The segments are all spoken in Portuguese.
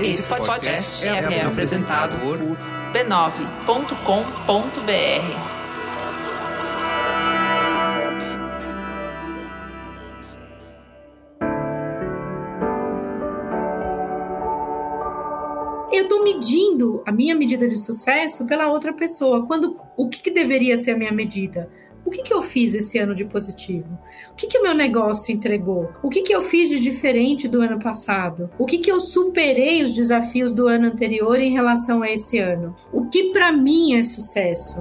Esse podcast é, é apresentado por b9.com.br. eu estou medindo a minha medida de sucesso pela outra pessoa. Quando o que, que deveria ser a minha medida? O que, que eu fiz esse ano de positivo? O que, que o meu negócio entregou? O que, que eu fiz de diferente do ano passado? O que, que eu superei os desafios do ano anterior em relação a esse ano? O que para mim é sucesso?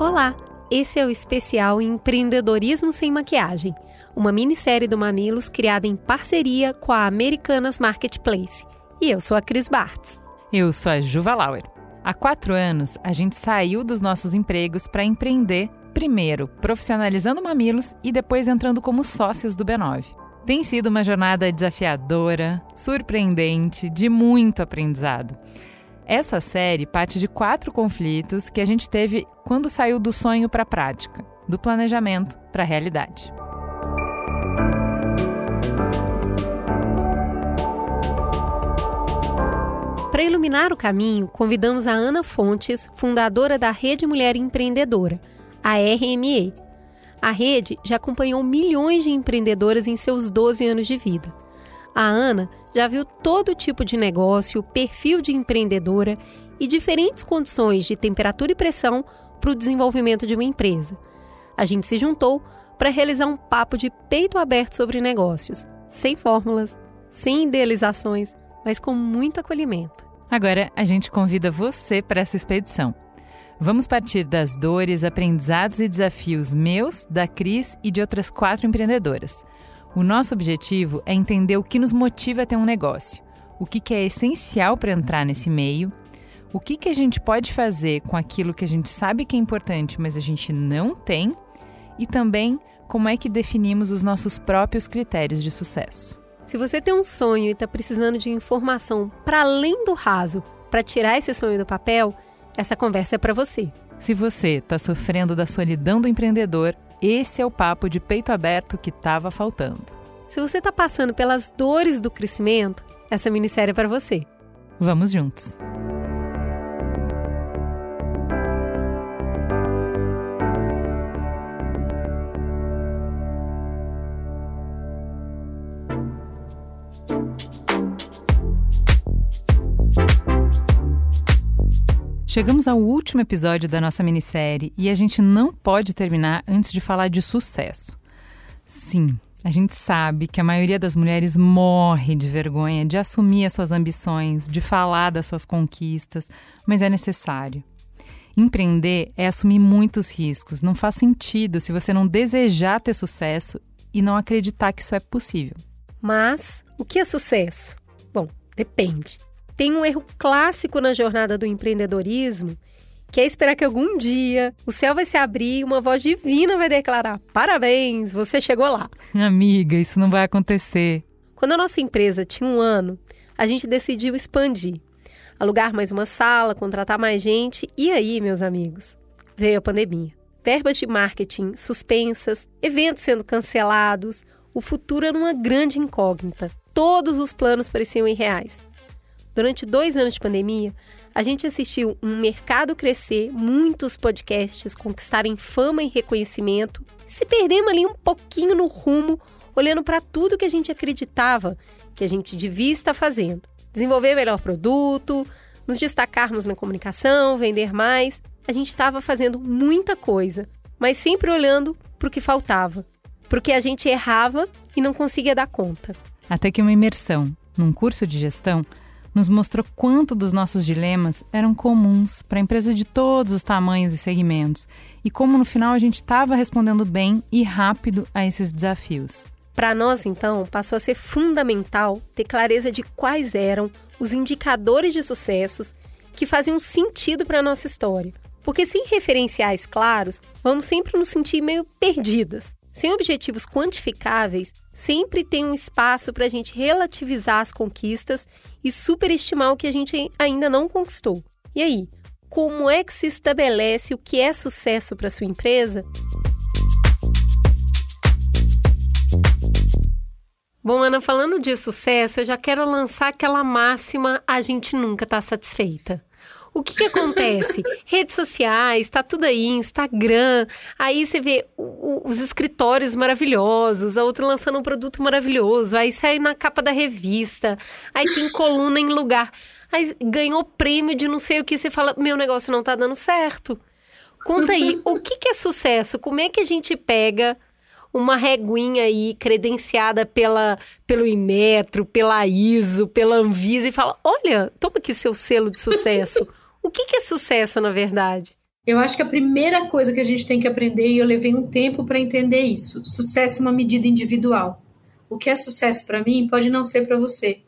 Olá, esse é o especial Empreendedorismo Sem Maquiagem, uma minissérie do Mamilos criada em parceria com a Americanas Marketplace. E eu sou a Cris Bartz. Eu sou a Juva Lauer. Há quatro anos, a gente saiu dos nossos empregos para empreender, primeiro profissionalizando mamilos e depois entrando como sócios do B9. Tem sido uma jornada desafiadora, surpreendente, de muito aprendizado. Essa série parte de quatro conflitos que a gente teve quando saiu do sonho para a prática, do planejamento para a realidade. Para iluminar o caminho, convidamos a Ana Fontes, fundadora da Rede Mulher Empreendedora, a RME. A rede já acompanhou milhões de empreendedoras em seus 12 anos de vida. A Ana já viu todo tipo de negócio, perfil de empreendedora e diferentes condições de temperatura e pressão para o desenvolvimento de uma empresa. A gente se juntou para realizar um papo de peito aberto sobre negócios, sem fórmulas, sem idealizações, mas com muito acolhimento. Agora a gente convida você para essa expedição. Vamos partir das dores, aprendizados e desafios meus, da Cris e de outras quatro empreendedoras. O nosso objetivo é entender o que nos motiva a ter um negócio, o que, que é essencial para entrar nesse meio, o que, que a gente pode fazer com aquilo que a gente sabe que é importante, mas a gente não tem, e também como é que definimos os nossos próprios critérios de sucesso. Se você tem um sonho e está precisando de informação para além do raso para tirar esse sonho do papel, essa conversa é para você. Se você está sofrendo da solidão do empreendedor, esse é o papo de peito aberto que estava faltando. Se você está passando pelas dores do crescimento, essa minissérie é para você. Vamos juntos! Chegamos ao último episódio da nossa minissérie e a gente não pode terminar antes de falar de sucesso. Sim, a gente sabe que a maioria das mulheres morre de vergonha de assumir as suas ambições, de falar das suas conquistas, mas é necessário. Empreender é assumir muitos riscos. Não faz sentido se você não desejar ter sucesso e não acreditar que isso é possível. Mas o que é sucesso? Bom, depende. Tem um erro clássico na jornada do empreendedorismo, que é esperar que algum dia o céu vai se abrir e uma voz divina vai declarar: parabéns, você chegou lá. Amiga, isso não vai acontecer. Quando a nossa empresa tinha um ano, a gente decidiu expandir, alugar mais uma sala, contratar mais gente, e aí, meus amigos, veio a pandemia. Verbas de marketing suspensas, eventos sendo cancelados, o futuro era uma grande incógnita. Todos os planos pareciam irreais. Durante dois anos de pandemia, a gente assistiu um mercado crescer, muitos podcasts conquistarem fama e reconhecimento, se perdemos ali um pouquinho no rumo, olhando para tudo que a gente acreditava que a gente devia estar fazendo. Desenvolver melhor produto, nos destacarmos na comunicação, vender mais. A gente estava fazendo muita coisa, mas sempre olhando para o que faltava, porque a gente errava e não conseguia dar conta. Até que uma imersão num curso de gestão nos mostrou quanto dos nossos dilemas eram comuns para empresas de todos os tamanhos e segmentos e como no final a gente estava respondendo bem e rápido a esses desafios. Para nós, então, passou a ser fundamental ter clareza de quais eram os indicadores de sucessos que faziam sentido para a nossa história. Porque sem referenciais claros, vamos sempre nos sentir meio perdidas. Sem objetivos quantificáveis, sempre tem um espaço para a gente relativizar as conquistas e superestimar o que a gente ainda não conquistou. E aí, como é que se estabelece o que é sucesso para sua empresa? Bom, Ana, falando de sucesso, eu já quero lançar aquela máxima: a gente nunca está satisfeita. O que, que acontece? Redes sociais, tá tudo aí, Instagram. Aí você vê os escritórios maravilhosos, a outra lançando um produto maravilhoso. Aí sai na capa da revista. Aí tem coluna em lugar. Aí ganhou prêmio de não sei o que. Você fala: meu negócio não tá dando certo. Conta aí, o que, que é sucesso? Como é que a gente pega uma reguinha aí credenciada pela, pelo Imetro, pela ISO, pela Anvisa e fala: olha, toma aqui seu selo de sucesso. o que, que é sucesso, na verdade? Eu acho que a primeira coisa que a gente tem que aprender, e eu levei um tempo para entender isso: sucesso é uma medida individual. O que é sucesso para mim pode não ser para você.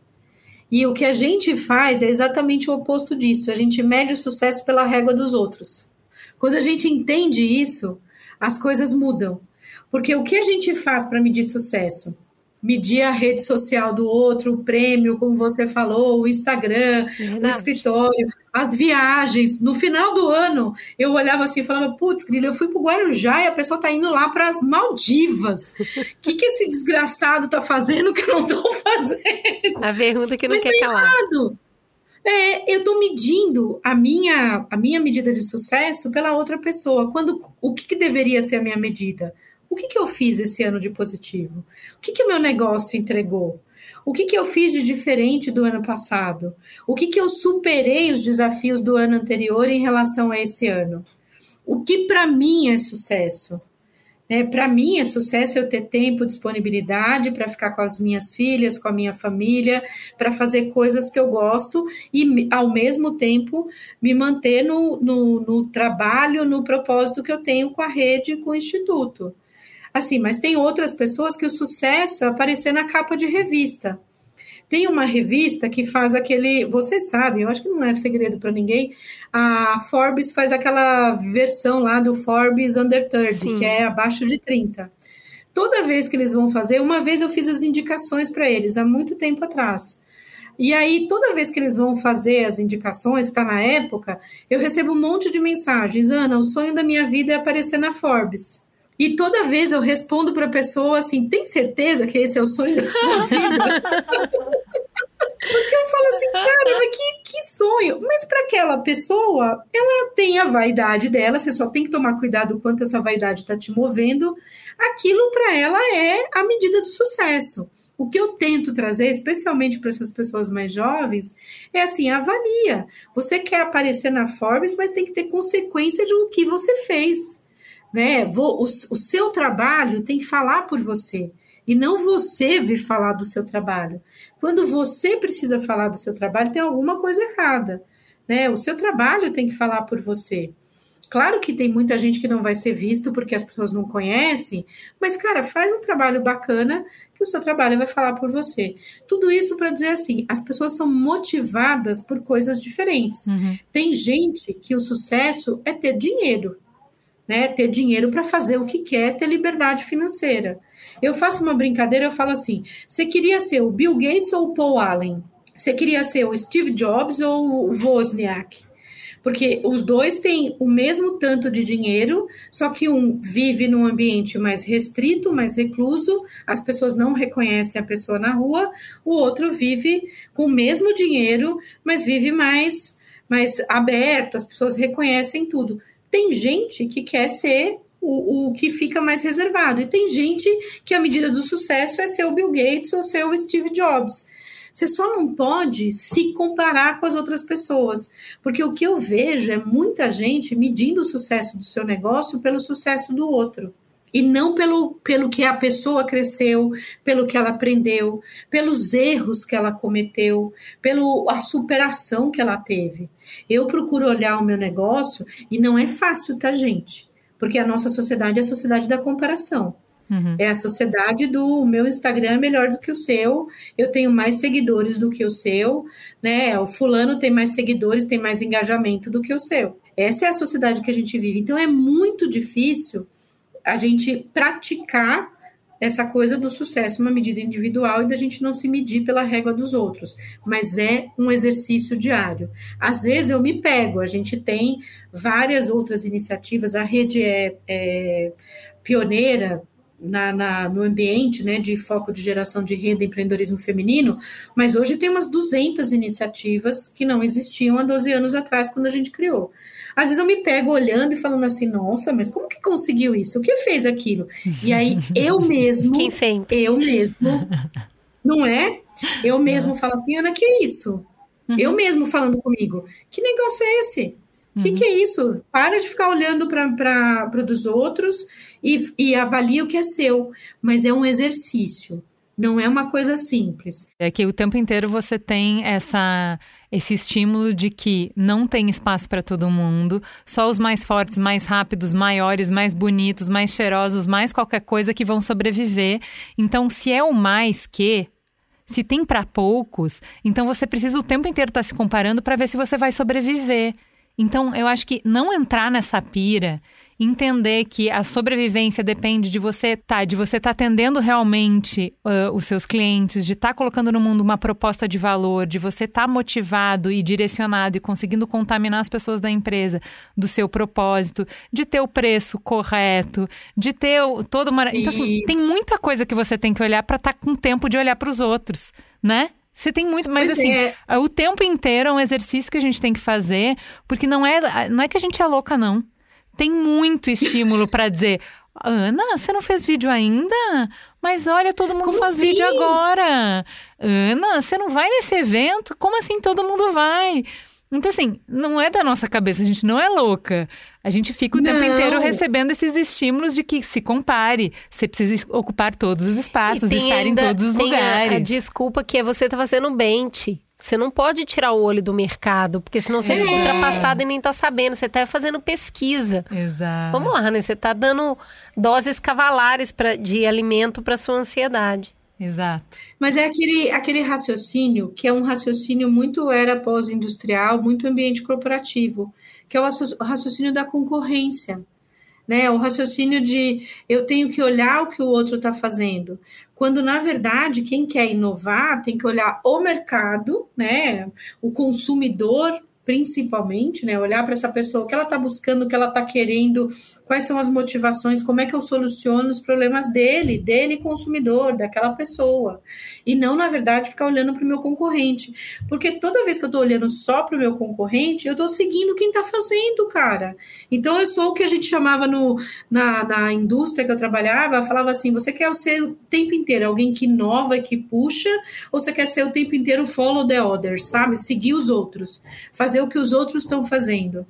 E o que a gente faz é exatamente o oposto disso. A gente mede o sucesso pela régua dos outros. Quando a gente entende isso, as coisas mudam. Porque o que a gente faz para medir sucesso? Medir a rede social do outro, o prêmio, como você falou, o Instagram, Verdade. o escritório, as viagens. No final do ano, eu olhava assim e falava: Putz, Grilo, eu fui para o Guarujá e a pessoa está indo lá para as Maldivas. O que, que esse desgraçado está fazendo que eu não estou fazendo? A pergunta que não Mas quer tá calar. Errado. É, eu estou medindo a minha, a minha medida de sucesso pela outra pessoa. Quando o que, que deveria ser a minha medida? O que, que eu fiz esse ano de positivo? O que, o meu negócio entregou? O que, que eu fiz de diferente do ano passado? O que, que eu superei os desafios do ano anterior em relação a esse ano? O que para mim é sucesso? Né? Para mim, é sucesso eu ter tempo, disponibilidade para ficar com as minhas filhas, com a minha família, para fazer coisas que eu gosto e, ao mesmo tempo, me manter no, no, no trabalho, no propósito que eu tenho com a rede, com o instituto. Assim, mas tem outras pessoas que o sucesso é aparecer na capa de revista. Tem uma revista que faz aquele, vocês sabem, eu acho que não é segredo para ninguém, a Forbes faz aquela versão lá do Forbes Under 30, Sim. que é abaixo de 30. Toda vez que eles vão fazer, uma vez eu fiz as indicações para eles, há muito tempo atrás. E aí, toda vez que eles vão fazer as indicações, está na época, eu recebo um monte de mensagens. Ana, o sonho da minha vida é aparecer na Forbes. E toda vez eu respondo para a pessoa assim: tem certeza que esse é o sonho da sua vida? Porque eu falo assim, cara, mas que, que sonho. Mas para aquela pessoa, ela tem a vaidade dela, você só tem que tomar cuidado o quanto essa vaidade está te movendo. Aquilo para ela é a medida do sucesso. O que eu tento trazer, especialmente para essas pessoas mais jovens, é assim: avalia. Você quer aparecer na Forbes, mas tem que ter consequência de o que você fez né? O, o seu trabalho tem que falar por você e não você vir falar do seu trabalho. Quando você precisa falar do seu trabalho, tem alguma coisa errada, né? O seu trabalho tem que falar por você. Claro que tem muita gente que não vai ser visto porque as pessoas não conhecem, mas cara, faz um trabalho bacana que o seu trabalho vai falar por você. Tudo isso para dizer assim, as pessoas são motivadas por coisas diferentes. Uhum. Tem gente que o sucesso é ter dinheiro né, ter dinheiro para fazer o que quer, ter liberdade financeira. Eu faço uma brincadeira, eu falo assim: você queria ser o Bill Gates ou o Paul Allen? Você queria ser o Steve Jobs ou o Wozniak? Porque os dois têm o mesmo tanto de dinheiro, só que um vive num ambiente mais restrito, mais recluso, as pessoas não reconhecem a pessoa na rua, o outro vive com o mesmo dinheiro, mas vive mais mais aberto, as pessoas reconhecem tudo. Tem gente que quer ser o, o, que fica mais reservado. E tem gente que a medida do sucesso é ser o Bill Gates ou ser o Steve Jobs. Você só não pode se comparar com as outras pessoas, porque o que eu vejo é muita gente medindo o sucesso do seu negócio pelo sucesso do outro e não pelo, pelo que a pessoa cresceu, pelo que ela aprendeu, pelos erros que ela cometeu, pela superação que ela teve. Eu procuro olhar o meu negócio e não é fácil, tá, gente? Porque a nossa sociedade é a sociedade da comparação. Uhum. É a sociedade do meu Instagram é melhor do que o seu, eu tenho mais seguidores do que o seu, né? O fulano tem mais seguidores, tem mais engajamento do que o seu. Essa é a sociedade que a gente vive. Então é muito difícil a gente praticar essa coisa do sucesso, uma medida individual e da gente não se medir pela régua dos outros, mas é um exercício diário. Às vezes eu me pego, a gente tem várias outras iniciativas, a rede é, é pioneira na, na, no ambiente né, de foco de geração de renda e empreendedorismo feminino, mas hoje tem umas 200 iniciativas que não existiam há 12 anos atrás, quando a gente criou. Às vezes eu me pego olhando e falando assim, nossa, mas como que conseguiu isso? O que fez aquilo? E aí eu mesmo, Quem sempre? eu mesmo, não é? Eu mesmo falo assim, Ana, que é isso? Uhum. Eu mesmo falando comigo, que negócio é esse? O que, que, é isso? Para de ficar olhando para o dos outros e, e avalia o que é seu. Mas é um exercício, não é uma coisa simples. É que o tempo inteiro você tem essa esse estímulo de que não tem espaço para todo mundo, só os mais fortes, mais rápidos, maiores, mais bonitos, mais cheirosos, mais qualquer coisa que vão sobreviver. Então, se é o mais que, se tem para poucos, então você precisa o tempo inteiro estar tá se comparando para ver se você vai sobreviver. Então, eu acho que não entrar nessa pira entender que a sobrevivência depende de você tá, de você estar tá atendendo realmente uh, os seus clientes, de estar tá colocando no mundo uma proposta de valor, de você estar tá motivado e direcionado e conseguindo contaminar as pessoas da empresa do seu propósito, de ter o preço correto, de ter o, toda uma. Então, assim, tem muita coisa que você tem que olhar para estar tá com tempo de olhar para os outros, né? Você tem muito, mas pois assim, é. o tempo inteiro é um exercício que a gente tem que fazer, porque não é, não é que a gente é louca, não tem muito estímulo para dizer. Ana, você não fez vídeo ainda? Mas olha, todo mundo Como faz assim? vídeo agora. Ana, você não vai nesse evento? Como assim todo mundo vai? Então, assim, não é da nossa cabeça, a gente não é louca. A gente fica o não. tempo inteiro recebendo esses estímulos de que se compare, você precisa ocupar todos os espaços, estar em todos os lugares. A, a desculpa que é você tá fazendo bente. Você não pode tirar o olho do mercado, porque senão você é. fica ultrapassado e nem tá sabendo. Você tá fazendo pesquisa. Exato. Vamos lá, né? Você tá dando doses cavalares pra, de alimento para sua ansiedade. Exato. Mas é aquele, aquele raciocínio que é um raciocínio muito era pós-industrial, muito ambiente corporativo, que é o raciocínio da concorrência né? O raciocínio de eu tenho que olhar o que o outro está fazendo. Quando, na verdade, quem quer inovar tem que olhar o mercado, né? O consumidor principalmente, né? Olhar para essa pessoa, o que ela está buscando, o que ela está querendo, quais são as motivações, como é que eu soluciono os problemas dele, dele consumidor, daquela pessoa. E não, na verdade, ficar olhando para o meu concorrente. Porque toda vez que eu estou olhando só para o meu concorrente, eu estou seguindo quem está fazendo, cara. Então, eu sou o que a gente chamava no, na, na indústria que eu trabalhava, falava assim: você quer ser o tempo inteiro alguém que inova e que puxa, ou você quer ser o tempo inteiro follow the others, sabe? Seguir os outros. Fazer o que os outros estão fazendo.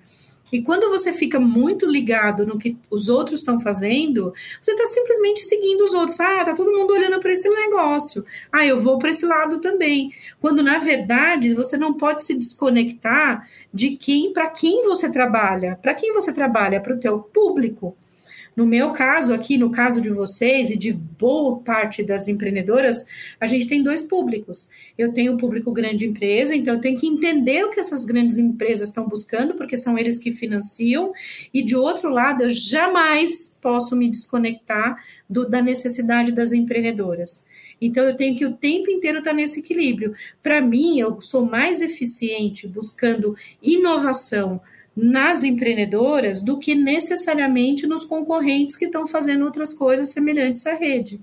E quando você fica muito ligado no que os outros estão fazendo, você está simplesmente seguindo os outros. Ah, tá todo mundo olhando para esse negócio. Ah, eu vou para esse lado também. Quando na verdade você não pode se desconectar de quem, para quem você trabalha. Para quem você trabalha? Para o teu público. No meu caso aqui, no caso de vocês e de boa parte das empreendedoras, a gente tem dois públicos. Eu tenho o público grande empresa, então eu tenho que entender o que essas grandes empresas estão buscando, porque são eles que financiam, e de outro lado, eu jamais posso me desconectar do, da necessidade das empreendedoras. Então, eu tenho que o tempo inteiro estar nesse equilíbrio. Para mim, eu sou mais eficiente buscando inovação, nas empreendedoras do que necessariamente nos concorrentes que estão fazendo outras coisas semelhantes à rede.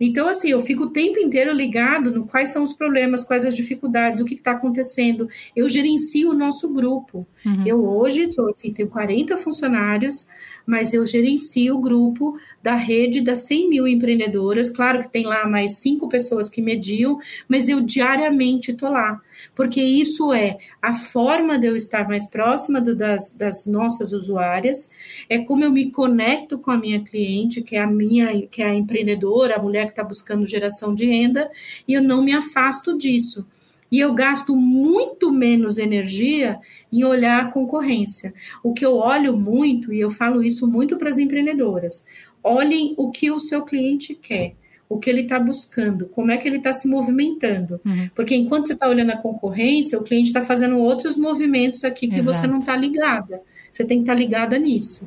Então, assim, eu fico o tempo inteiro ligado no quais são os problemas, quais as dificuldades, o que está acontecendo. Eu gerencio o nosso grupo. Uhum. Eu hoje sou, assim, tenho 40 funcionários, mas eu gerencio o grupo da rede das 100 mil empreendedoras. Claro que tem lá mais cinco pessoas que mediam, mas eu diariamente estou lá, porque isso é a forma de eu estar mais próxima do, das, das nossas usuárias, é como eu me conecto com a minha cliente, que é a minha, que é a empreendedora, a mulher que está buscando geração de renda, e eu não me afasto disso e eu gasto muito menos energia em olhar a concorrência. O que eu olho muito, e eu falo isso muito para as empreendedoras, olhem o que o seu cliente quer. O que ele está buscando, como é que ele está se movimentando. Uhum. Porque enquanto você está olhando a concorrência, o cliente está fazendo outros movimentos aqui que Exato. você não está ligada. Você tem que estar tá ligada nisso.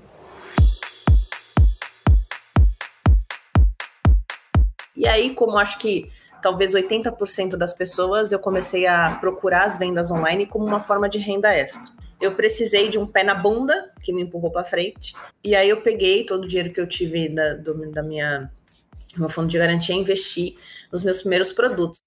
E aí, como acho que talvez 80% das pessoas, eu comecei a procurar as vendas online como uma forma de renda extra. Eu precisei de um pé na bunda que me empurrou para frente. E aí eu peguei todo o dinheiro que eu tive da, do, da minha meu fundo de garantia investir nos meus primeiros produtos.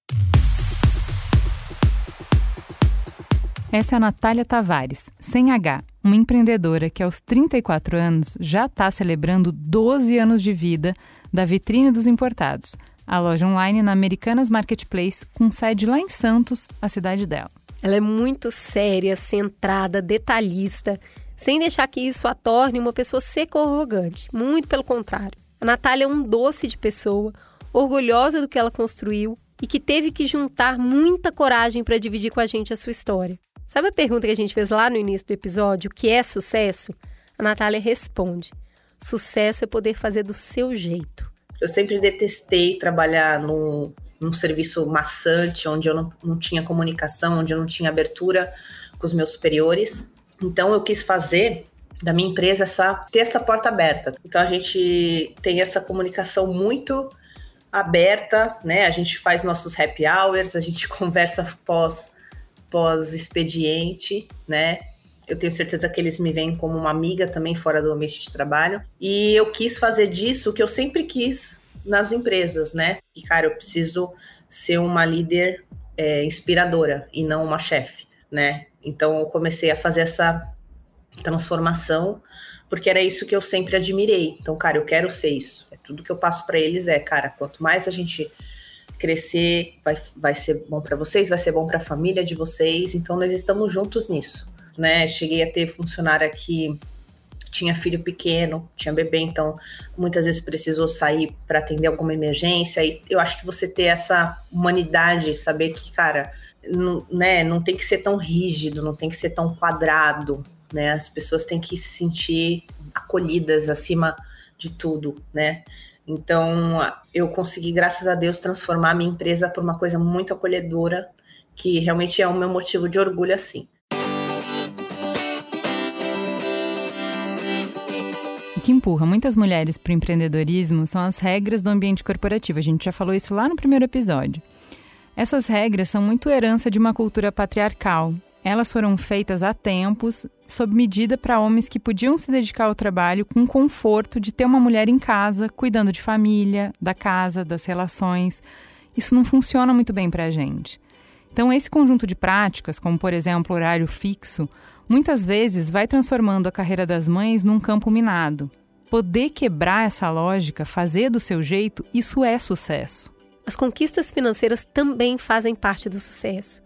Essa é a Natália Tavares, sem H, uma empreendedora que aos 34 anos já está celebrando 12 anos de vida da Vitrine dos Importados, a loja online na Americanas Marketplace, com sede lá em Santos, a cidade dela. Ela é muito séria, centrada, detalhista, sem deixar que isso a torne uma pessoa seca ou arrogante. Muito pelo contrário. A Natália é um doce de pessoa, orgulhosa do que ela construiu e que teve que juntar muita coragem para dividir com a gente a sua história. Sabe a pergunta que a gente fez lá no início do episódio, o que é sucesso? A Natália responde: sucesso é poder fazer do seu jeito. Eu sempre detestei trabalhar num, num serviço maçante, onde eu não, não tinha comunicação, onde eu não tinha abertura com os meus superiores. Então eu quis fazer da minha empresa essa ter essa porta aberta. Então a gente tem essa comunicação muito aberta, né? A gente faz nossos happy hours, a gente conversa pós pós expediente, né? Eu tenho certeza que eles me veem como uma amiga também fora do ambiente de trabalho. E eu quis fazer disso o que eu sempre quis nas empresas, né? E, cara, eu preciso ser uma líder é, inspiradora e não uma chefe, né? Então eu comecei a fazer essa transformação porque era isso que eu sempre admirei. Então, cara, eu quero ser isso. É tudo que eu passo para eles é, cara, quanto mais a gente crescer, vai, vai ser bom para vocês, vai ser bom para a família de vocês. Então, nós estamos juntos nisso, né? Cheguei a ter funcionário aqui tinha filho pequeno, tinha bebê, então muitas vezes precisou sair para atender alguma emergência. E eu acho que você ter essa humanidade, saber que, cara, não, né, não tem que ser tão rígido, não tem que ser tão quadrado, né? As pessoas têm que se sentir acolhidas acima de tudo, né? Então, eu consegui, graças a Deus, transformar a minha empresa por uma coisa muito acolhedora, que realmente é o meu motivo de orgulho assim. Que empurra muitas mulheres para o empreendedorismo são as regras do ambiente corporativo. A gente já falou isso lá no primeiro episódio. Essas regras são muito herança de uma cultura patriarcal. Elas foram feitas há tempos, sob medida para homens que podiam se dedicar ao trabalho com conforto de ter uma mulher em casa, cuidando de família, da casa, das relações. Isso não funciona muito bem para a gente. Então, esse conjunto de práticas, como por exemplo o horário fixo, muitas vezes vai transformando a carreira das mães num campo minado. Poder quebrar essa lógica, fazer do seu jeito, isso é sucesso. As conquistas financeiras também fazem parte do sucesso.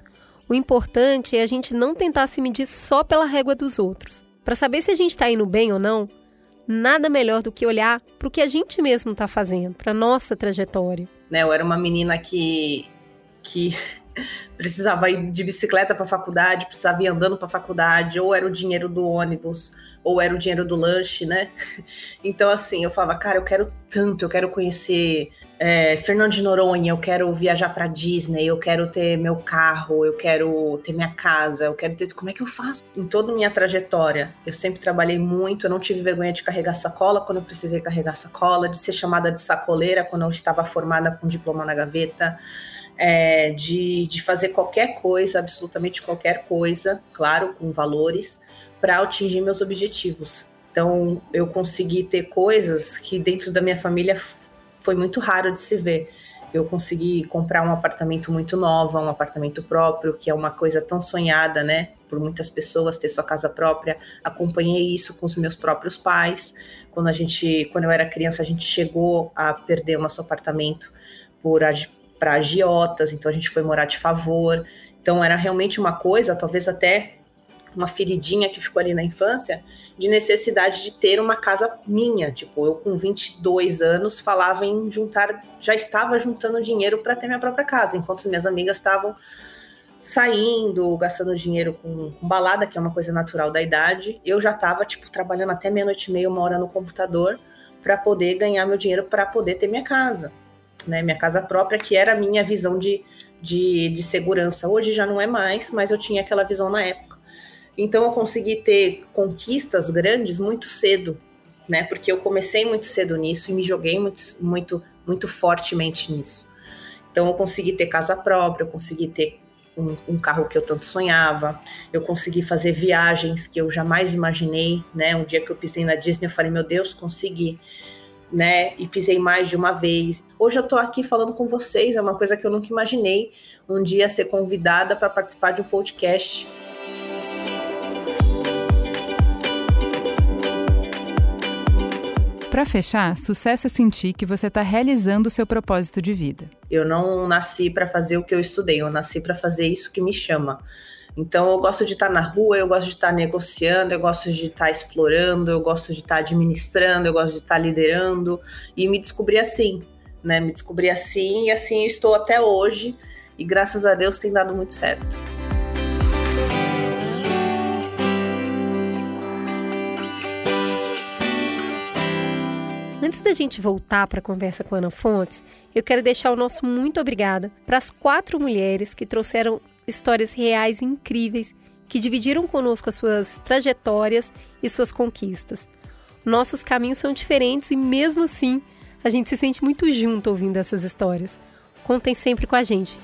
O importante é a gente não tentar se medir só pela régua dos outros. Para saber se a gente está indo bem ou não, nada melhor do que olhar para o que a gente mesmo está fazendo, para nossa trajetória. Né, eu era uma menina que, que precisava ir de bicicleta para a faculdade, precisava ir andando para a faculdade, ou era o dinheiro do ônibus, ou era o dinheiro do lanche, né? Então, assim, eu falava, cara, eu quero tanto, eu quero conhecer é, Fernando de Noronha, eu quero viajar para Disney, eu quero ter meu carro, eu quero ter minha casa, eu quero ter. Como é que eu faço? Em toda a minha trajetória, eu sempre trabalhei muito, eu não tive vergonha de carregar sacola quando eu precisei carregar sacola, de ser chamada de sacoleira quando eu estava formada com diploma na gaveta. É, de, de fazer qualquer coisa, absolutamente qualquer coisa, claro, com valores, para atingir meus objetivos. Então, eu consegui ter coisas que dentro da minha família foi muito raro de se ver. Eu consegui comprar um apartamento muito novo, um apartamento próprio, que é uma coisa tão sonhada, né, por muitas pessoas ter sua casa própria. Acompanhei isso com os meus próprios pais. Quando a gente, quando eu era criança, a gente chegou a perder o nosso apartamento por para agiotas, então a gente foi morar de favor. Então era realmente uma coisa, talvez até uma feridinha que ficou ali na infância, de necessidade de ter uma casa minha. Tipo, eu com 22 anos falava em juntar, já estava juntando dinheiro para ter minha própria casa, enquanto minhas amigas estavam saindo, gastando dinheiro com, com, balada, que é uma coisa natural da idade. Eu já estava, tipo, trabalhando até meia-noite e meia, uma hora no computador, para poder ganhar meu dinheiro para poder ter minha casa, né? Minha casa própria, que era a minha visão de, de, de segurança. Hoje já não é mais, mas eu tinha aquela visão na época. Então eu consegui ter conquistas grandes muito cedo, né? Porque eu comecei muito cedo nisso e me joguei muito, muito, muito fortemente nisso. Então eu consegui ter casa própria, eu consegui ter um, um, carro que eu tanto sonhava, eu consegui fazer viagens que eu jamais imaginei, né? Um dia que eu pisei na Disney, eu falei, meu Deus, consegui. Né? E pisei mais de uma vez. Hoje eu tô aqui falando com vocês, é uma coisa que eu nunca imaginei um dia ser convidada para participar de um podcast. Para fechar, sucesso é sentir que você está realizando o seu propósito de vida. Eu não nasci para fazer o que eu estudei, eu nasci para fazer isso que me chama. Então eu gosto de estar na rua, eu gosto de estar negociando, eu gosto de estar explorando, eu gosto de estar administrando, eu gosto de estar liderando e me descobri assim, né? Me descobri assim e assim estou até hoje e graças a Deus tem dado muito certo. Antes da gente voltar para a conversa com a Ana Fontes, eu quero deixar o nosso muito obrigada para as quatro mulheres que trouxeram histórias reais incríveis que dividiram conosco as suas trajetórias e suas conquistas. Nossos caminhos são diferentes e, mesmo assim, a gente se sente muito junto ouvindo essas histórias. Contem sempre com a gente.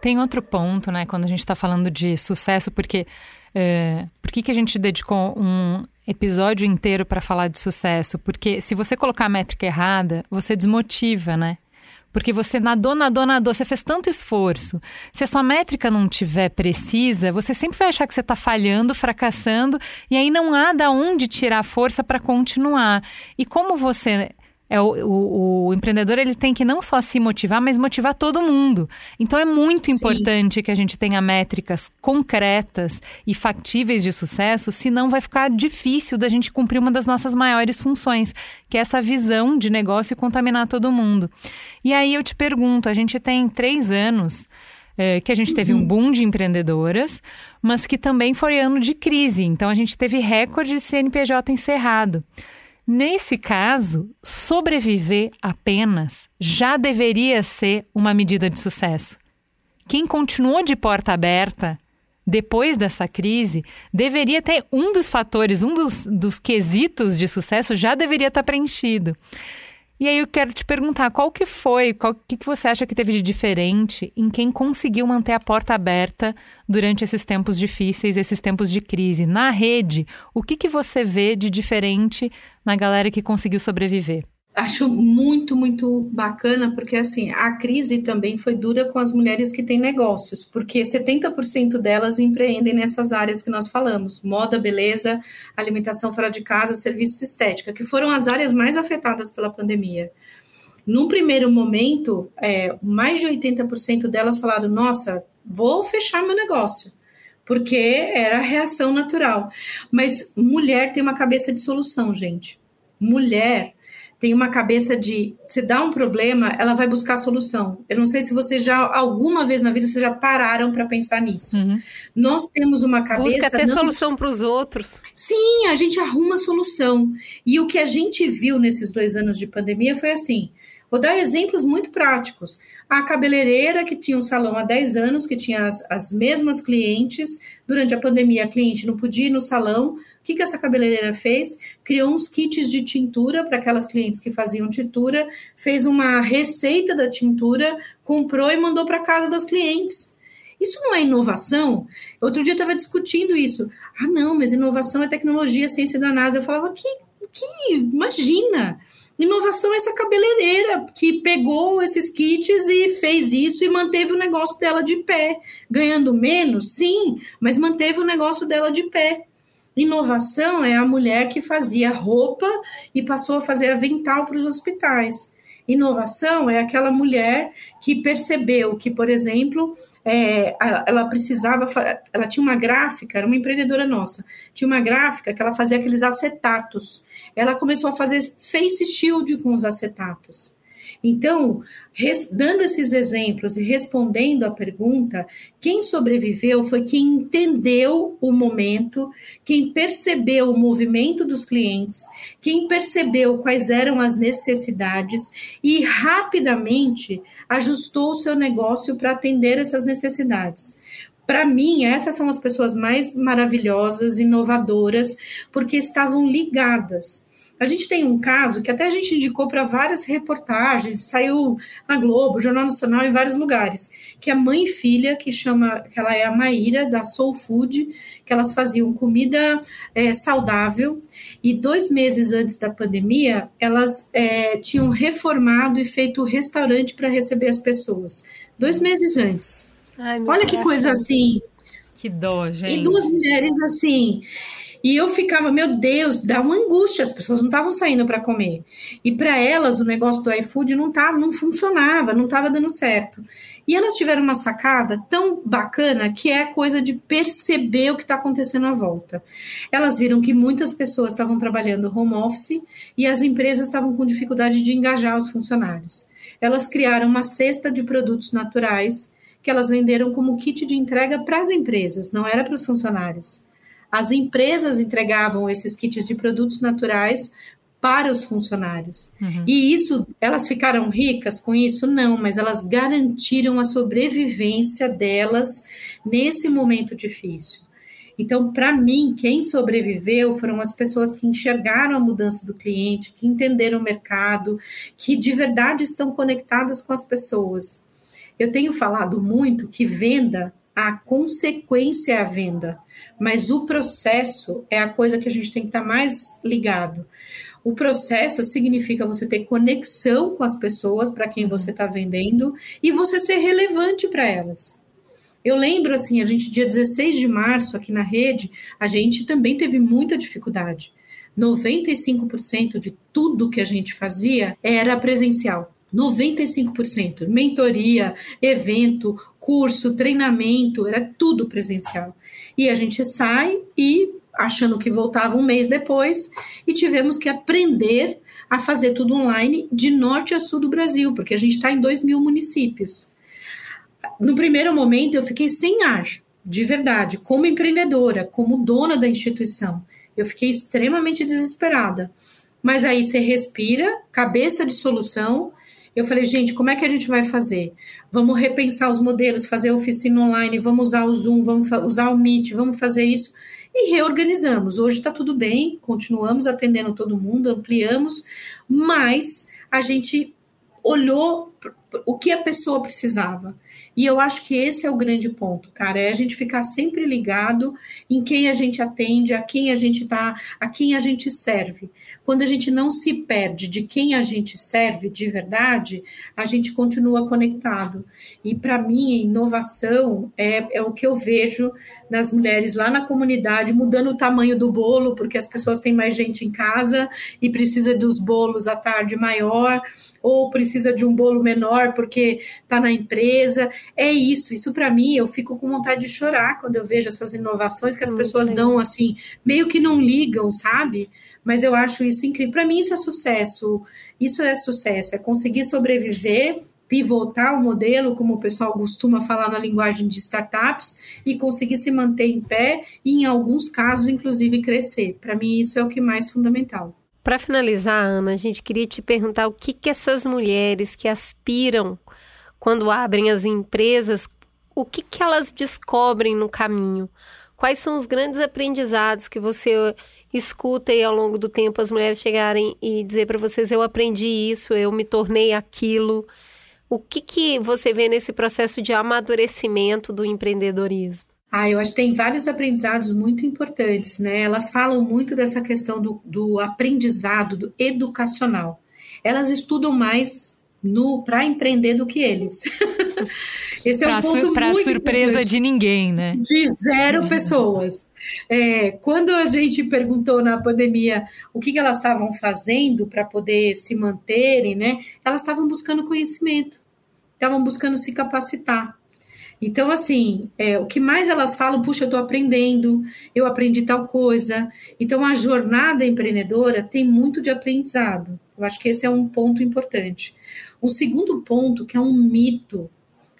Tem outro ponto, né, quando a gente está falando de sucesso, porque é, por que, que a gente dedicou um episódio inteiro para falar de sucesso? Porque se você colocar a métrica errada, você desmotiva, né? Porque você nadou, nadou, nadou, você fez tanto esforço. Se a sua métrica não tiver precisa, você sempre vai achar que você está falhando, fracassando, e aí não há da onde tirar força para continuar. E como você é o, o, o, empreendedor ele tem que não só se motivar, mas motivar todo mundo. Então é muito Sim. importante que a gente tenha métricas concretas e factíveis de sucesso, senão vai ficar difícil da gente cumprir uma das nossas maiores funções, que é essa visão de negócio e contaminar todo mundo. E aí eu te pergunto, a gente tem três anos é, que a gente teve um uhum. boom de empreendedoras, mas que também foi ano de crise. Então a gente teve recorde de CNPJ encerrado. Nesse caso, sobreviver apenas já deveria ser uma medida de sucesso. Quem continuou de porta aberta depois dessa crise deveria ter um dos fatores, um dos, dos quesitos de sucesso já deveria estar preenchido. E aí eu quero te perguntar, qual que foi, o que, que você acha que teve de diferente em quem conseguiu manter a porta aberta durante esses tempos difíceis, esses tempos de crise? Na rede, o que, que você vê de diferente na galera que conseguiu sobreviver? Acho muito, muito bacana, porque assim, a crise também foi dura com as mulheres que têm negócios, porque 70% delas empreendem nessas áreas que nós falamos: moda, beleza, alimentação fora de casa, serviços estética, que foram as áreas mais afetadas pela pandemia. Num primeiro momento, é, mais de 80% delas falaram: nossa, vou fechar meu negócio porque era a reação natural. Mas mulher tem uma cabeça de solução, gente. Mulher tem uma cabeça de se dá um problema, ela vai buscar solução. Eu não sei se vocês já alguma vez na vida vocês já pararam para pensar nisso. Uhum. Nós temos uma cabeça busca ter não... solução para os outros. Sim, a gente arruma solução. E o que a gente viu nesses dois anos de pandemia foi assim. Vou dar exemplos muito práticos. A cabeleireira que tinha um salão há 10 anos, que tinha as, as mesmas clientes, durante a pandemia a cliente não podia ir no salão, que, que essa cabeleireira fez? Criou uns kits de tintura para aquelas clientes que faziam tintura, fez uma receita da tintura, comprou e mandou para casa das clientes. Isso não é inovação? Outro dia eu estava discutindo isso. Ah, não, mas inovação é tecnologia, ciência da NASA. Eu falava, que, que imagina! Inovação é essa cabeleireira que pegou esses kits e fez isso e manteve o negócio dela de pé. Ganhando menos, sim, mas manteve o negócio dela de pé. Inovação é a mulher que fazia roupa e passou a fazer avental para os hospitais. Inovação é aquela mulher que percebeu que, por exemplo, é, ela precisava, ela tinha uma gráfica, era uma empreendedora nossa, tinha uma gráfica que ela fazia aqueles acetatos. Ela começou a fazer face shield com os acetatos. Então, dando esses exemplos e respondendo à pergunta, quem sobreviveu foi quem entendeu o momento, quem percebeu o movimento dos clientes, quem percebeu quais eram as necessidades e rapidamente ajustou o seu negócio para atender essas necessidades. Para mim, essas são as pessoas mais maravilhosas, inovadoras, porque estavam ligadas A gente tem um caso que até a gente indicou para várias reportagens, saiu na Globo, Jornal Nacional, em vários lugares, que a mãe e filha, que chama, que ela é a Maíra, da Soul Food, que elas faziam comida é, saudável, e dois meses antes da pandemia, elas é, tinham reformado e feito restaurante para receber as pessoas. Dois meses antes. Ai, Olha que coisa assim. Que dó, gente. E duas mulheres assim. E eu ficava, meu Deus, dá uma angústia, as pessoas não estavam saindo para comer. E para elas o negócio do iFood não tava, não funcionava, não estava dando certo. E elas tiveram uma sacada tão bacana que é a coisa de perceber o que está acontecendo à volta. Elas viram que muitas pessoas estavam trabalhando home office e as empresas estavam com dificuldade de engajar os funcionários. Elas criaram uma cesta de produtos naturais que elas venderam como kit de entrega para as empresas, não era para os funcionários. As empresas entregavam esses kits de produtos naturais para os funcionários. Uhum. E isso, elas ficaram ricas com isso? Não, mas elas garantiram a sobrevivência delas nesse momento difícil. Então, para mim, quem sobreviveu foram as pessoas que enxergaram a mudança do cliente, que entenderam o mercado, que de verdade estão conectadas com as pessoas. Eu tenho falado muito que venda, a consequência é a venda mas o processo é a coisa que a gente tem que estar tá mais ligado. O processo significa você ter conexão com as pessoas para quem você está vendendo e você ser relevante para elas. Eu lembro assim, a gente, dia 16 de março, aqui na rede, a gente também teve muita dificuldade. 95% de tudo que a gente fazia era presencial. 95%. Mentoria, evento, curso, treinamento, era tudo presencial. E a gente sai e achando que voltava um mês depois e tivemos que aprender a fazer tudo online de norte a sul do Brasil, porque a gente está em dois mil municípios. No primeiro momento eu fiquei sem ar, de verdade, como empreendedora, como dona da instituição. Eu fiquei extremamente desesperada. Mas aí você respira, cabeça de solução, eu falei, gente, como é que a gente vai fazer? Vamos repensar os modelos, fazer oficina online, vamos usar o Zoom, vamos usar o Meet, vamos fazer isso. E reorganizamos. Hoje está tudo bem, continuamos atendendo todo mundo, ampliamos, mas a gente olhou o que a pessoa precisava. E eu acho que esse é o grande ponto, cara, é a gente ficar sempre ligado em quem a gente atende, a quem a gente tá, a quem a gente serve. Quando a gente não se perde de quem a gente serve de verdade, a gente continua conectado. E para mim, inovação é, é o que eu vejo nas mulheres lá na comunidade, mudando o tamanho do bolo, porque as pessoas têm mais gente em casa e precisa dos bolos à tarde maior, ou precisa de um bolo menor porque está na empresa. É isso. Isso para mim, eu fico com vontade de chorar quando eu vejo essas inovações que as pessoas dão assim, meio que não ligam, sabe? Mas eu acho isso incrível. Para mim, isso é sucesso. Isso é sucesso, é conseguir sobreviver pivotar o modelo, como o pessoal costuma falar na linguagem de startups, e conseguir se manter em pé e, em alguns casos, inclusive, crescer. Para mim, isso é o que é mais fundamental. Para finalizar, Ana, a gente queria te perguntar o que, que essas mulheres que aspiram quando abrem as empresas, o que, que elas descobrem no caminho? Quais são os grandes aprendizados que você escuta aí ao longo do tempo as mulheres chegarem e dizer para vocês: eu aprendi isso, eu me tornei aquilo? O que, que você vê nesse processo de amadurecimento do empreendedorismo? Ah, eu acho que tem vários aprendizados muito importantes, né? Elas falam muito dessa questão do, do aprendizado do educacional. Elas estudam mais para empreender do que eles. Esse é pra um ponto Para surpresa de ninguém, né? De zero pessoas. É, quando a gente perguntou na pandemia o que, que elas estavam fazendo para poder se manterem, né? Elas estavam buscando conhecimento, estavam buscando se capacitar. Então, assim, é, o que mais elas falam, puxa, eu estou aprendendo, eu aprendi tal coisa. Então, a jornada empreendedora tem muito de aprendizado. Eu acho que esse é um ponto importante. O segundo ponto, que é um mito,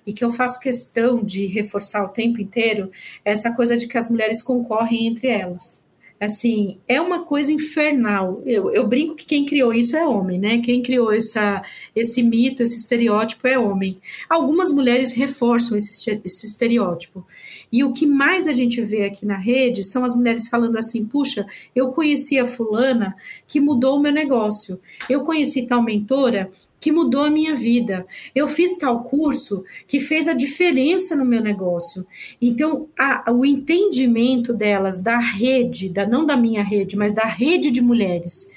e que eu faço questão de reforçar o tempo inteiro, é essa coisa de que as mulheres concorrem entre elas assim, é uma coisa infernal. Eu, eu brinco que quem criou isso é homem, né? Quem criou essa, esse mito, esse estereótipo é homem. Algumas mulheres reforçam esse, esse estereótipo. E o que mais a gente vê aqui na rede são as mulheres falando assim: puxa, eu conheci a fulana que mudou o meu negócio. Eu conheci tal mentora que mudou a minha vida. Eu fiz tal curso que fez a diferença no meu negócio. Então, a, o entendimento delas da rede, da, não da minha rede, mas da rede de mulheres,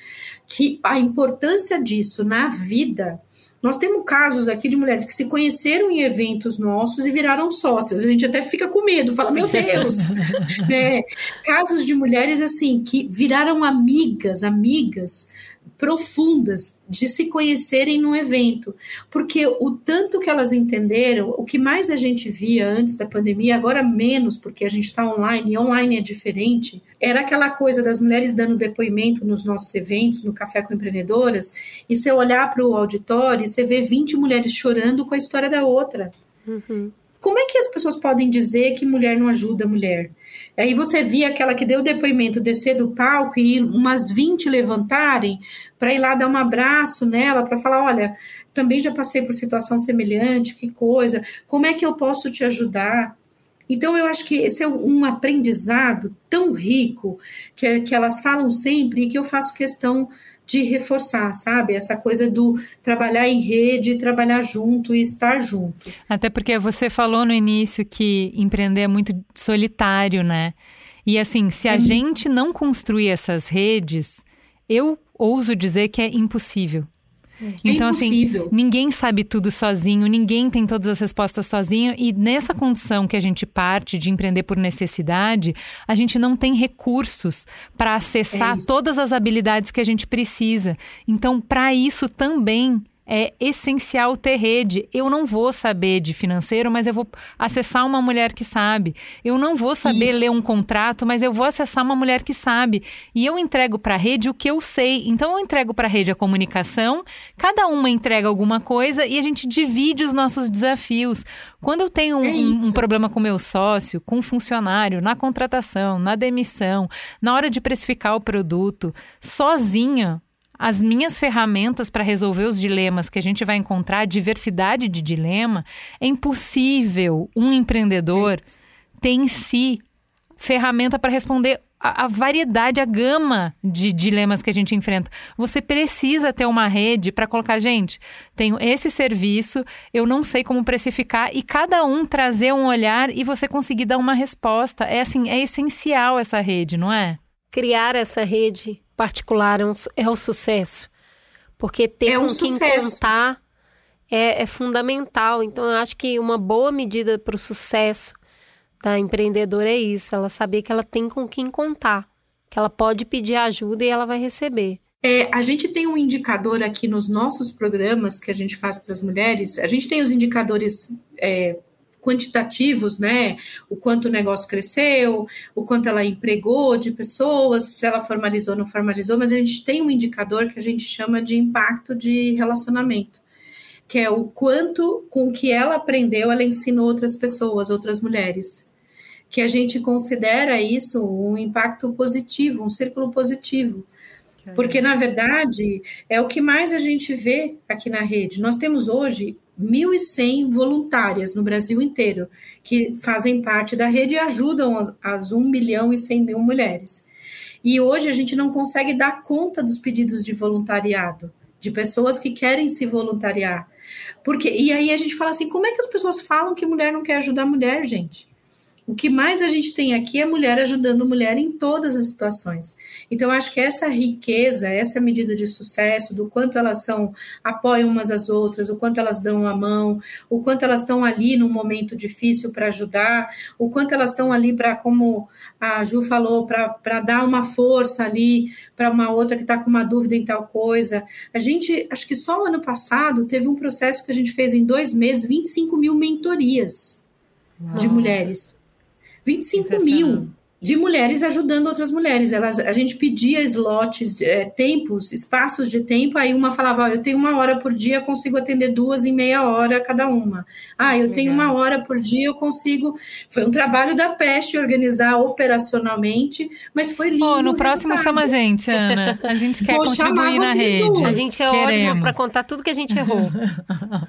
que a importância disso na vida. Nós temos casos aqui de mulheres que se conheceram em eventos nossos e viraram sócias. A gente até fica com medo, fala, meu Deus. né? Casos de mulheres assim que viraram amigas, amigas profundas de se conhecerem num evento, porque o tanto que elas entenderam, o que mais a gente via antes da pandemia, agora menos, porque a gente está online e online é diferente, era aquela coisa das mulheres dando depoimento nos nossos eventos, no Café com Empreendedoras, e você olhar para o auditório e você vê 20 mulheres chorando com a história da outra. Uhum. Como é que as pessoas podem dizer que mulher não ajuda a mulher? Aí você via aquela que deu o depoimento descer do palco e umas 20 levantarem para ir lá dar um abraço nela, para falar: olha, também já passei por situação semelhante, que coisa, como é que eu posso te ajudar? Então, eu acho que esse é um aprendizado tão rico que, que elas falam sempre e que eu faço questão de reforçar, sabe? Essa coisa do trabalhar em rede, trabalhar junto e estar junto. Até porque você falou no início que empreender é muito solitário, né? E assim, se a é. gente não construir essas redes, eu ouso dizer que é impossível. É então, assim, ninguém sabe tudo sozinho, ninguém tem todas as respostas sozinho, e nessa condição que a gente parte de empreender por necessidade, a gente não tem recursos para acessar é todas as habilidades que a gente precisa. Então, para isso também é essencial ter rede. Eu não vou saber de financeiro, mas eu vou acessar uma mulher que sabe. Eu não vou saber Isso. ler um contrato, mas eu vou acessar uma mulher que sabe. E eu entrego para a rede o que eu sei. Então eu entrego para a rede a comunicação, cada uma entrega alguma coisa e a gente divide os nossos desafios. Quando eu tenho um, é um, um problema com meu sócio, com o um funcionário, na contratação, na demissão, na hora de precificar o produto, sozinha, as minhas ferramentas para resolver os dilemas que a gente vai encontrar, a diversidade de dilema, é impossível um empreendedor ter em si ferramenta para responder a, a, variedade, a gama de dilemas que a gente enfrenta. Você precisa ter uma rede para colocar, gente, tenho esse serviço, eu não sei como precificar, e cada um trazer um olhar e você conseguir dar uma resposta. É assim, é essencial essa rede, não é? Criar essa rede particular é, um, é o sucesso. Porque ter é um com sucesso. quem contar é, é, fundamental. Então, eu acho que uma boa medida para o sucesso da empreendedora é isso: ela saber que ela tem com quem contar, que ela pode pedir ajuda e ela vai receber. É, a gente tem um indicador aqui nos nossos programas que a gente faz para as mulheres. A gente tem os indicadores é, quantitativos, né? O quanto o negócio cresceu, o quanto ela empregou de pessoas, se ela formalizou ou não formalizou, mas a gente tem um indicador que a gente chama de impacto de relacionamento, que é o quanto com que ela aprendeu, ela ensinou outras pessoas, outras mulheres. Que a gente considera isso um impacto positivo, um círculo positivo. Porque, na verdade, é o que mais a gente vê aqui na rede. Nós temos hoje 1.100 voluntárias no Brasil inteiro que fazem parte da rede e ajudam as, as 1 milhão e 100 mil mulheres. E hoje a gente não consegue dar conta dos pedidos de voluntariado, de pessoas que querem se voluntariar. Porque, e aí a gente fala assim: como é que as pessoas falam que mulher não quer ajudar mulher, gente? O que mais a gente tem aqui é mulher ajudando mulher em todas as situações. Então, acho que essa riqueza, essa medida de sucesso, do quanto elas são, apoiam umas às outras, o quanto elas dão a mão, o quanto elas estão ali num momento difícil para ajudar, o quanto elas estão ali para, como a Ju falou, para dar uma força ali para uma outra que está com uma dúvida em tal coisa. A gente, acho que só o ano passado, teve um processo que a gente fez em dois meses, 25 mil mentorias Nossa. de mulheres. 25 mil. De mulheres ajudando outras mulheres. Elas, a gente pedia slots, é, tempos, espaços de tempo, aí uma falava, oh, eu tenho uma hora por dia, consigo atender duas em meia hora cada uma. Ah, eu tenho uma hora por dia, eu consigo... Foi um trabalho da peste organizar operacionalmente, mas foi lindo. Oh, no próximo resultado. chama a gente, Ana. A gente quer Vou contribuir na rede. Duas. A gente é Queremos. ótimo para contar tudo que a gente errou.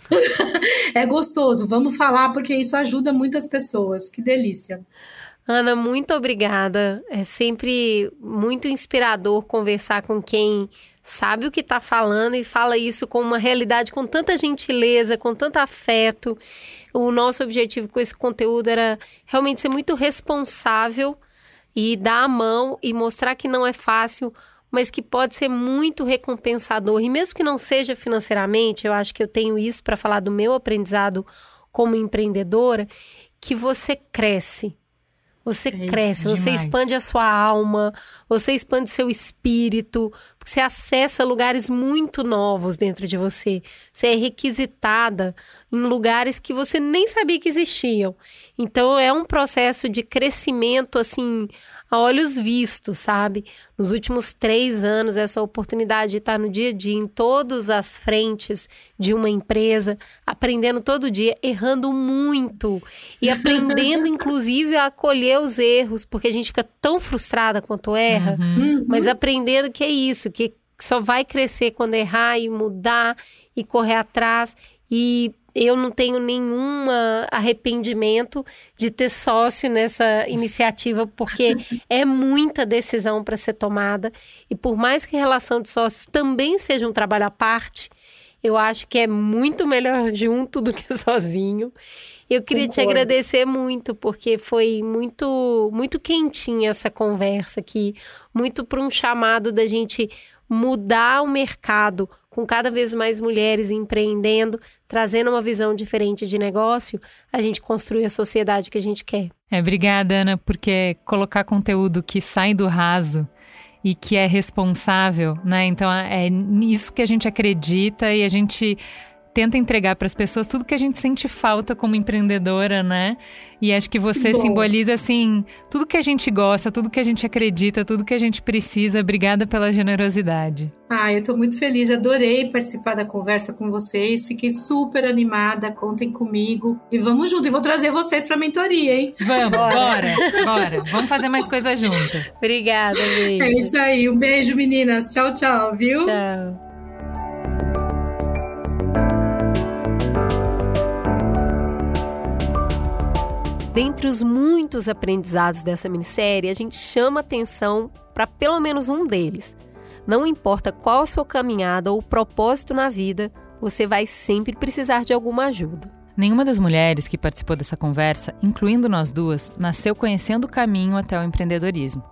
é gostoso, vamos falar, porque isso ajuda muitas pessoas. Que delícia. Ana, muito obrigada. É sempre muito inspirador conversar com quem sabe o que está falando e fala isso com uma realidade com tanta gentileza, com tanto afeto. O nosso objetivo com esse conteúdo era realmente ser muito responsável e dar a mão e mostrar que não é fácil, mas que pode ser muito recompensador. E mesmo que não seja financeiramente, eu acho que eu tenho isso para falar do meu aprendizado como empreendedora, que você cresce você é cresce, você expande a sua alma, você expande seu espírito, você acessa lugares muito novos dentro de você. Você é requisitada em lugares que você nem sabia que existiam. Então é um processo de crescimento assim a olhos vistos, sabe? Nos últimos três anos, essa oportunidade de estar no dia a dia, em todas as frentes de uma empresa, aprendendo todo dia, errando muito e aprendendo, inclusive, a acolher os erros, porque a gente fica tão frustrada quanto erra, uhum. mas aprendendo que é isso, que só vai crescer quando errar e mudar e correr atrás e eu não tenho nenhum arrependimento de ter sócio nessa iniciativa, porque é muita decisão para ser tomada. E por mais que relação de sócios também seja um trabalho à parte, eu acho que é muito melhor junto do que sozinho. Eu queria Concordo. te agradecer muito, porque foi muito, muito quentinha essa conversa aqui, muito para um chamado da gente mudar o mercado com cada vez mais mulheres empreendendo, trazendo uma visão diferente de negócio, a gente construi a sociedade que a gente quer. É, obrigada, Ana, porque colocar conteúdo que sai do raso e que é responsável, né? Então é nisso que a gente acredita e a gente tenta entregar para as pessoas tudo que a gente sente falta como empreendedora, né? E acho que você Bom. simboliza assim tudo que a gente gosta, tudo que a gente acredita, tudo que a gente precisa. Obrigada pela generosidade. Ah, eu estou muito feliz, adorei participar da conversa com vocês, fiquei super animada, contem comigo e vamos junto. E vou trazer vocês para a mentoria, hein? Vamos, bora, bora. Vamos fazer mais coisas juntas. Obrigada, beijo. É isso aí, um beijo, meninas. Tchau, tchau, viu? Tchau. Dentre os muitos aprendizados dessa minissérie, a gente chama atenção para pelo menos um deles. Não importa qual a sua caminhada ou propósito na vida, você vai sempre precisar de alguma ajuda. Nenhuma das mulheres que participou dessa conversa, incluindo nós duas, nasceu conhecendo o caminho até o empreendedorismo.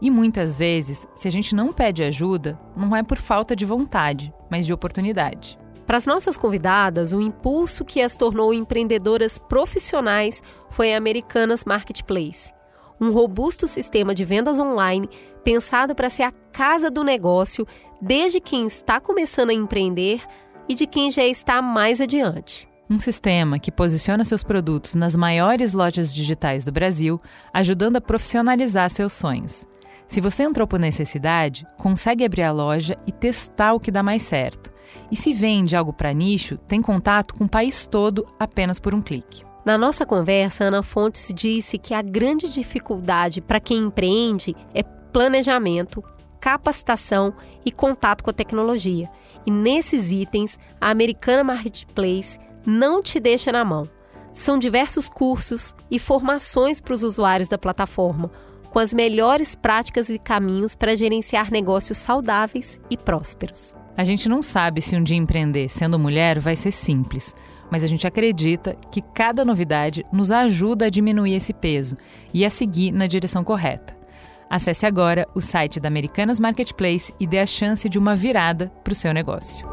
E muitas vezes, se a gente não pede ajuda, não é por falta de vontade, mas de oportunidade. Para as nossas convidadas, o impulso que as tornou empreendedoras profissionais foi a Americanas Marketplace, um robusto sistema de vendas online pensado para ser a casa do negócio desde quem está começando a empreender e de quem já está mais adiante. Um sistema que posiciona seus produtos nas maiores lojas digitais do Brasil, ajudando a profissionalizar seus sonhos. Se você entrou por necessidade, consegue abrir a loja e testar o que dá mais certo. E se vende algo para nicho, tem contato com o país todo apenas por um clique. Na nossa conversa, Ana Fontes disse que a grande dificuldade para quem empreende é planejamento, capacitação e contato com a tecnologia. E nesses itens, a Americana Marketplace não te deixa na mão. São diversos cursos e formações para os usuários da plataforma, com as melhores práticas e caminhos para gerenciar negócios saudáveis e prósperos. A gente não sabe se um dia empreender sendo mulher vai ser simples, mas a gente acredita que cada novidade nos ajuda a diminuir esse peso e a seguir na direção correta. Acesse agora o site da Americanas Marketplace e dê a chance de uma virada para o seu negócio.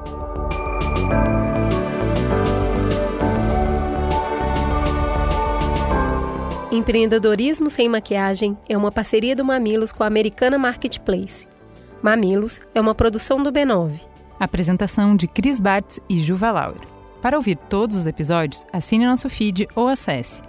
Empreendedorismo sem maquiagem é uma parceria do Mamilos com a Americana Marketplace. Mamilos é uma produção do B9. Apresentação de Cris Bartz e Juva Lauer. Para ouvir todos os episódios, assine nosso feed ou acesse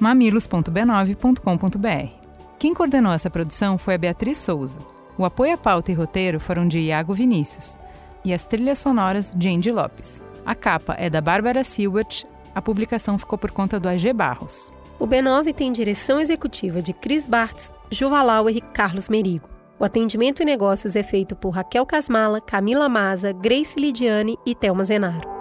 mamilos.b9.com.br. Quem coordenou essa produção foi a Beatriz Souza. O apoio à pauta e roteiro foram de Iago Vinícius e as trilhas sonoras de Andy Lopes. A capa é da Bárbara Silbert, a publicação ficou por conta do AG Barros. O B9 tem direção executiva de Cris Bartz, Juvalauer e Carlos Merigo. O atendimento e negócios é feito por Raquel Casmala, Camila Maza, Grace Lidiane e Thelma Zenaro.